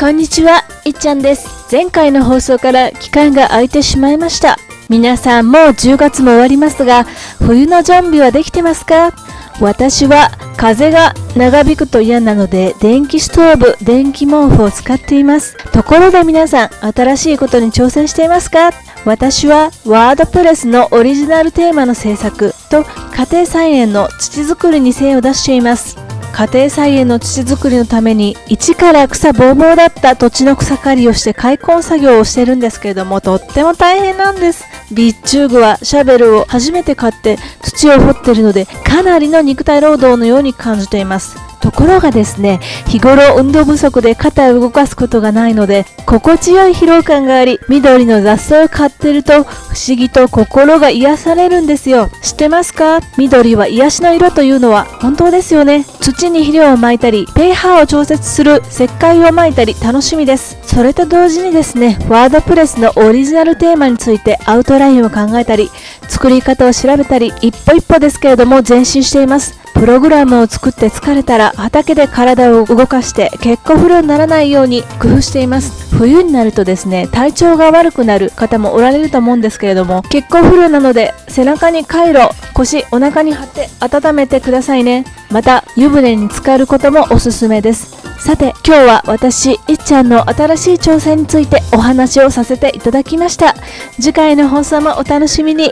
こんにちは、いっちゃんです。前回の放送から期間が空いてしまいました。皆さんもう10月も終わりますが、冬の準備はできてますか？私は風が長引くと嫌なので電気ストーブ、電気毛布を使っています。ところで皆さん、新しいことに挑戦していますか？私はワードプレスのオリジナルテーマの制作と家庭菜園の土作りに精を出しています。家庭菜園の土作りのために一から草ぼうぼうだった土地の草刈りをして開墾作業をしてるんですけれどもとっても大変なんです。ビッチューグはシャベルを初めて買って土を掘ってるのでかなりの肉体労働のように感じています。ところがですね日頃運動不足で肩を動かすことがないので心地よい疲労感があり緑の雑草を買ってると不思議と心が癒されるんですよ。知ってますか？緑は癒しの色というのは本当ですよね。土に肥料をまいたり pH を調節する石灰をまいたり楽しみです。それと同時にですねワードプレスのオリジナルテーマについてアウトラインを考えたり作り方を調べたり一歩一歩ですけれども前進しています。プログラムを作って疲れたら畑で体を動かして結構不良にならないように工夫しています。冬になるとですね体調が悪くなる方もおられると思うんですけれども結構不良なので背中にカイロ腰お腹に貼って温めてくださいね。また湯船に浸かることもおすすめです。さて今日は私いっちゃんの新しい挑戦についてお話をさせていただきました。次回の放送もお楽しみに。